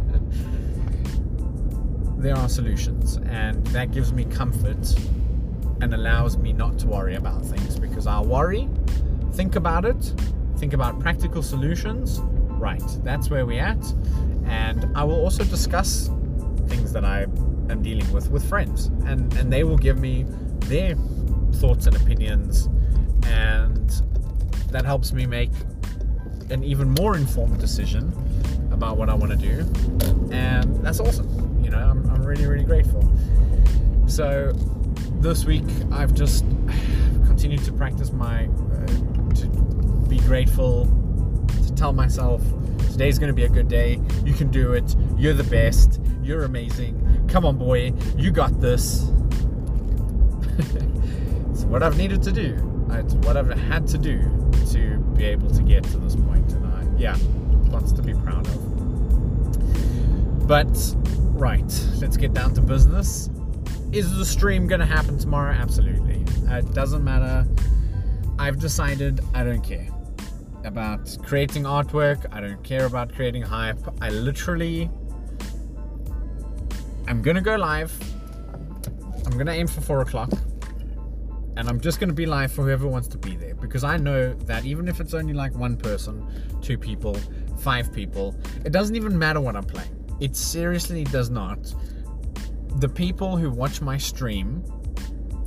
there are solutions, and that gives me comfort and allows me not to worry about things because I'll worry, think about it, think about practical solutions. Right, that's where we're at. And I will also discuss things that I am dealing with with friends, and, and they will give me their thoughts and opinions, and that helps me make an even more informed decision about what I want to do, and that's awesome. You know, I'm, I'm really, really grateful. So, this week I've just continued to practice my uh, to be grateful to tell myself today's going to be a good day. You can do it. You're the best. You're amazing. Come on boy. You got this what I've needed to do it's what I've had to do to be able to get to this point and I yeah lots to be proud of but right let's get down to business is the stream going to happen tomorrow? Absolutely. Uh, it doesn't matter. I've decided I don't care about creating artwork. I don't care about creating hype. I literally I'm gonna go live. I'm gonna aim for four o'clock. And I'm just gonna be live for whoever wants to be there. Because I know that even if it's only like one person, two people, five people, it doesn't even matter what I'm playing. It seriously does not the people who watch my stream,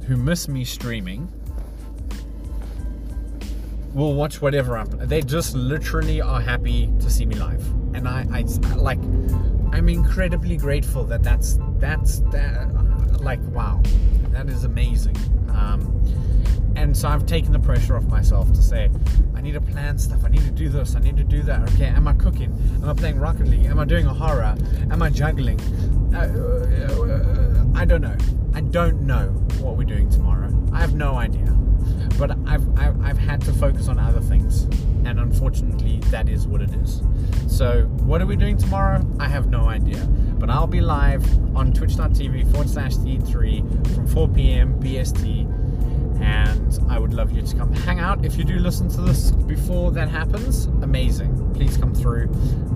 who miss me streaming, will watch whatever I'm. They just literally are happy to see me live, and I, I like, I'm incredibly grateful that that's that's that. Like, wow, that is amazing. Um, and so I've taken the pressure off myself to say, I need to plan stuff. I need to do this. I need to do that. Okay, am I cooking? Am I playing Rocket League? Am I doing a horror? Am I juggling? Uh, I don't know. I don't know what we're doing tomorrow. I have no idea. But I've, I've, I've had to focus on other things. And unfortunately, that is what it is. So, what are we doing tomorrow? I have no idea. But I'll be live on twitch.tv forward slash T3 from 4 p.m. BST and I would love you to come hang out. If you do listen to this before that happens, amazing. Please come through,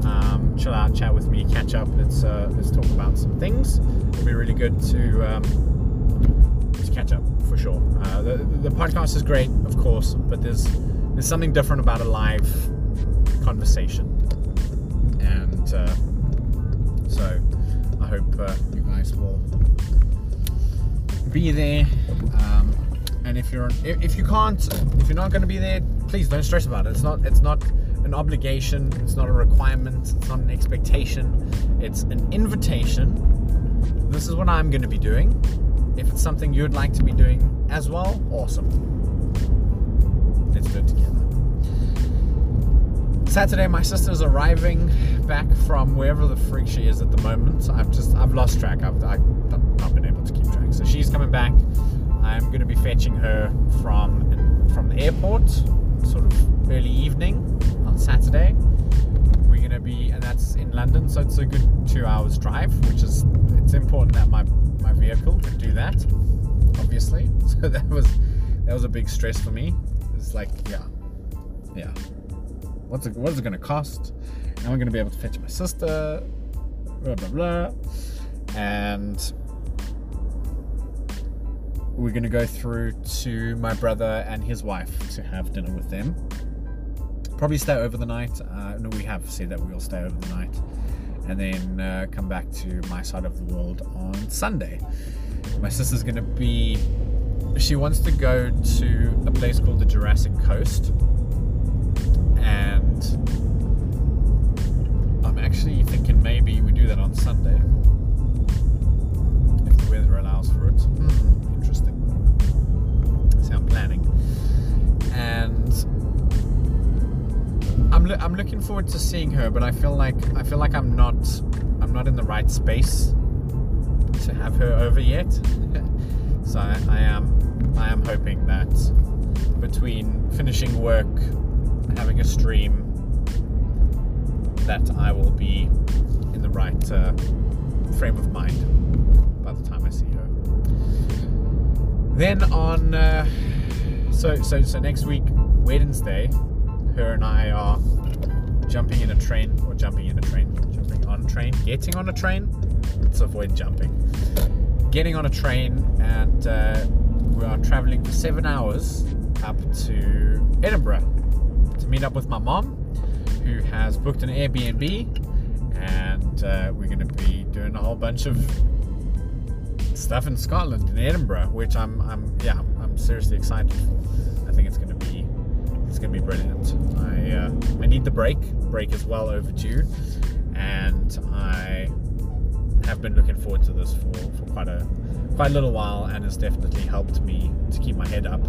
um, chill out, chat with me, catch up. Let's uh, let's talk about some things. It'll be really good to um, to catch up for sure. Uh, the the podcast is great, of course, but there's there's something different about a live conversation, and uh, so I hope uh, you guys will be there. Um, and if you're if you can't if you're not going to be there please don't stress about it. It's not it's not an obligation. It's not a requirement. It's not an expectation. It's an invitation. This is what i'm going to be doing if it's something you'd like to be doing as well awesome. Let's do it together. Saturday my sister's arriving back from wherever the freak she is at the moment. I've just i've lost track. I've, I've not been able to keep track. So she's coming back. I'm going to be fetching her from from the airport, sort of early evening on Saturday. We're going to be, and that's in London, so it's a good two hours drive, which is it's important that my my vehicle can do that, obviously. So that was that was a big stress for me. It's like, yeah, yeah. What's it, what is it going to cost? And I'm going to be able to fetch my sister, blah blah blah, and we're going to go through to my brother and his wife to have dinner with them. Probably stay over the night. Uh, no, we have said that we will stay over the night. And then uh, come back to my side of the world on Sunday. My sister's to be. She wants to go to a place called the Jurassic Coast. And I'm actually thinking maybe we do that on Sunday. If the weather allows for it. Hmm, interesting. See, I'm planning. And I'm, lo- I'm looking forward to seeing her, but I feel like I feel like I'm not I'm not in the right space to have her over yet. so I, I am I am hoping that between finishing work, having a stream, that I will be in the right uh, frame of mind by the time I see her. Then on uh, so so so next week Wednesday, her and I are jumping in a train or jumping in a train, jumping on a train, getting on a train. Let's avoid jumping. Getting on a train and uh, we are traveling for seven hours up to Edinburgh to meet up with my mom, who has booked an Airbnb, and uh, we're going to be doing a whole bunch of stuff in Scotland in Edinburgh, which I'm, I'm, yeah, I'm seriously excited for. I think it's going to be, it's going to be brilliant. I, uh, I need the break. Break is well overdue, and I have been looking forward to this for, for quite a, quite a little while, and has definitely helped me to keep my head up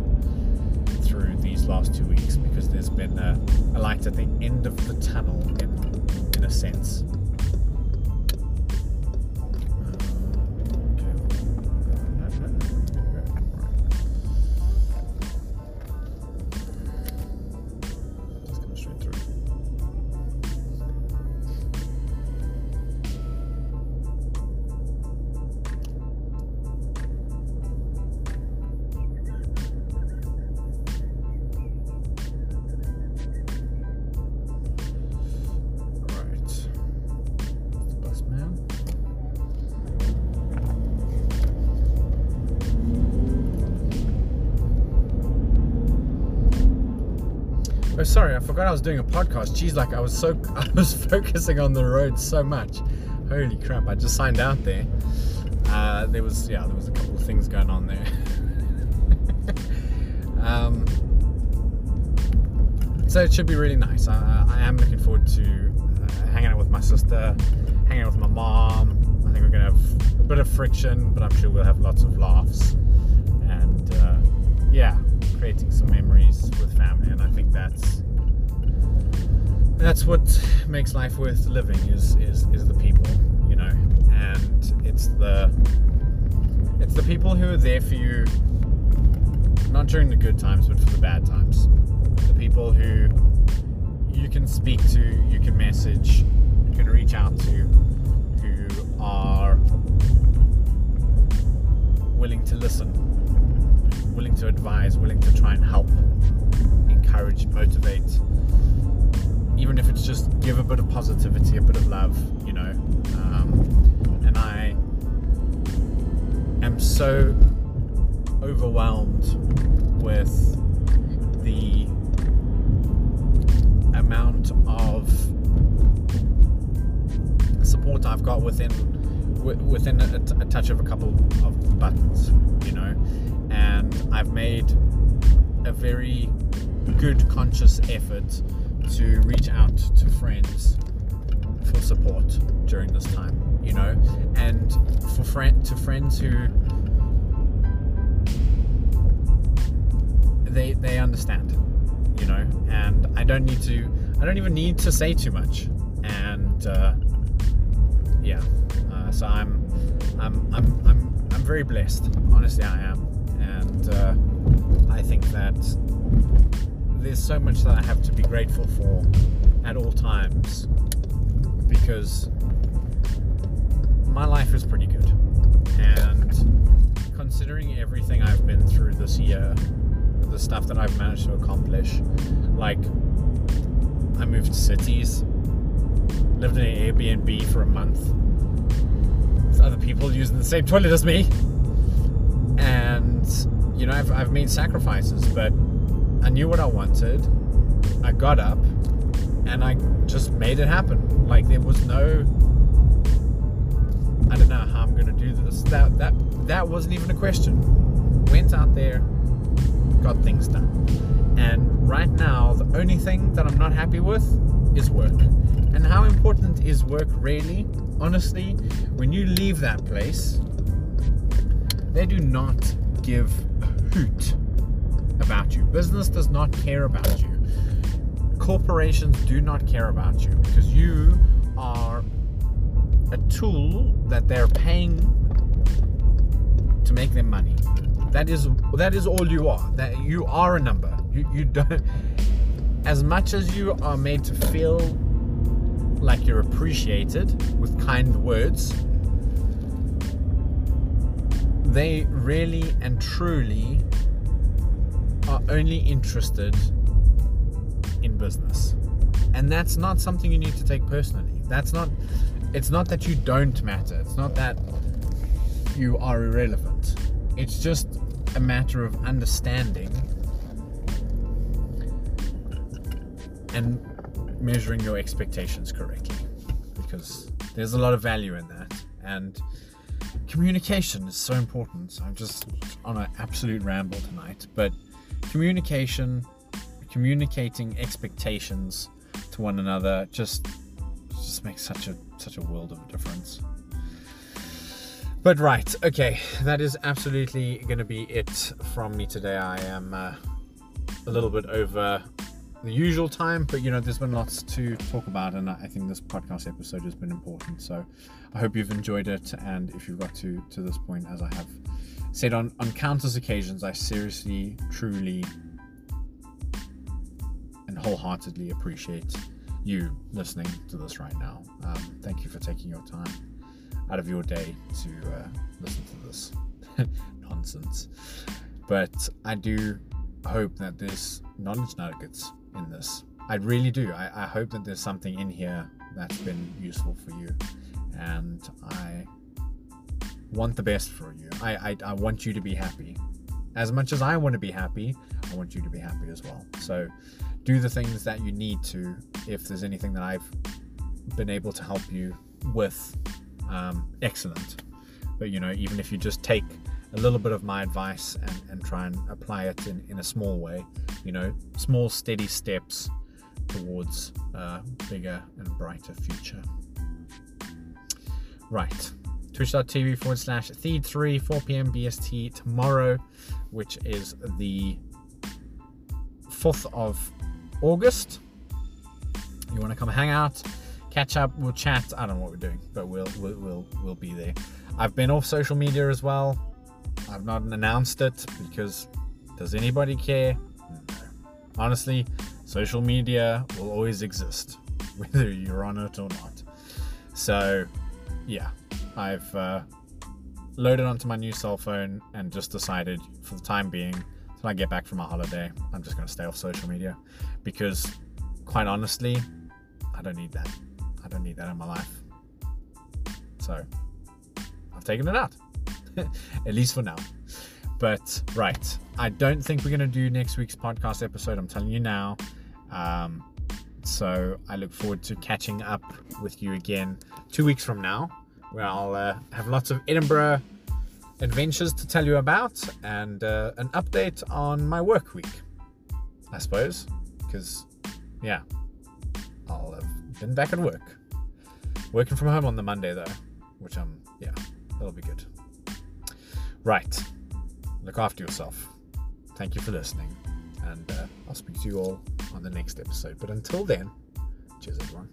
through these last two weeks because there's been a, a light at the end of the tunnel in, in a sense. I was doing a podcast. Geez, like I was so I was focusing on the road so much. Holy crap! I just signed out there. Uh, there was yeah, there was a couple of things going on there. um, so it should be really nice. I, I am looking forward to uh, hanging out with my sister, hanging out with my mom. I think we're gonna have a bit of friction, but I'm sure we'll have lots of laughs and uh, yeah, creating some memories with family. And I think that's that's what makes life worth living is is is the people, you know, and it's the it's the people who are there for you, not during the good times, but for the bad times. The people who you can speak to, you can message, you can reach out to, who are willing to listen, willing to advise, willing to try and help, encourage, motivate, even if it's just give a bit of positivity, a bit of love, you know. Um, and I am so overwhelmed with the amount of support I've got within within a, a touch of a couple of buttons, you know, and I've made a very good conscious effort to reach out to friends for support during this time, you know, and for friend to friends who they they understand, you know, and I don't need to I don't even need to say too much, and uh, yeah, uh, so I'm I'm I'm I'm I'm very blessed. Honestly, I am, and uh, I think that there's so much that I have to be grateful for at all times because my life is pretty good. And considering everything I've been through this year, the stuff that I've managed to accomplish, like I moved to cities, lived in an Airbnb for a month, with other people using the same toilet as me, and you know, I've, I've made sacrifices, but I knew what I wanted. I got up and I just made it happen. Like there was no I don't know how I'm gonna do this. That that that wasn't even a question. Went out there, got things done. And right now the only thing that I'm not happy with is work. And how important is work really? Honestly, when you leave that place, they do not give a hoot about you. Business does not care about you. Corporations do not care about you because you are a tool that they're paying to make them money. That is that is all you are. That you are a number. You you don't as much as you are made to feel like you're appreciated with kind words, they really and truly are only interested in business. And that's not something you need to take personally. That's not it's not that you don't matter. It's not that you are irrelevant. It's just a matter of understanding and measuring your expectations correctly because there's a lot of value in that and communication is so important i'm just on an absolute ramble tonight but communication communicating expectations to one another just just makes such a such a world of difference but right okay that is absolutely going to be it from me today i am uh, a little bit over the usual time, but you know, there's been lots to talk about, and I think this podcast episode has been important. So I hope you've enjoyed it, and if you've got to to this point, as I have said on on countless occasions, I seriously, truly, and wholeheartedly appreciate you listening to this right now. Um, thank you for taking your time out of your day to uh, listen to this nonsense. But I do hope that there's knowledge nuggets in this. I really do. I, I hope that there's something in here that's been useful for you. And I want the best for you. I, I, I want you to be happy. As much as I want to be happy, I want you to be happy as well. So do the things that you need to if there's anything that I've been able to help you with. Um, excellent. But you know, even if you just take a little bit of my advice and, and try and apply it in, in a small way, you know, small, steady steps towards a bigger and brighter future. Right. Twitch.tv forward slash Theed3, 4 p.m. BST tomorrow, which is the 4th of August. You want to come hang out, catch up, we'll chat. I don't know what we're doing, but we'll we'll we'll, we'll be there. I've been off social media as well. I've not announced it because does anybody care? Honestly, social media will always exist, whether you're on it or not. So, yeah, I've uh, loaded onto my new cell phone and just decided for the time being, until I get back from my holiday, I'm just going to stay off social media because, quite honestly, I don't need that. I don't need that in my life. So, I've taken it out. at least for now. But right, I don't think we're going to do next week's podcast episode. I'm telling you now. Um, so I look forward to catching up with you again two weeks from now, where I'll uh, have lots of Edinburgh adventures to tell you about and uh, an update on my work week, I suppose. Because, yeah, I'll have been back at work. Working from home on the Monday, though, which I'm, yeah, that'll be good. Right. Look after yourself. Thank you for listening. And uh, I'll speak to you all on the next episode. But until then, cheers, everyone.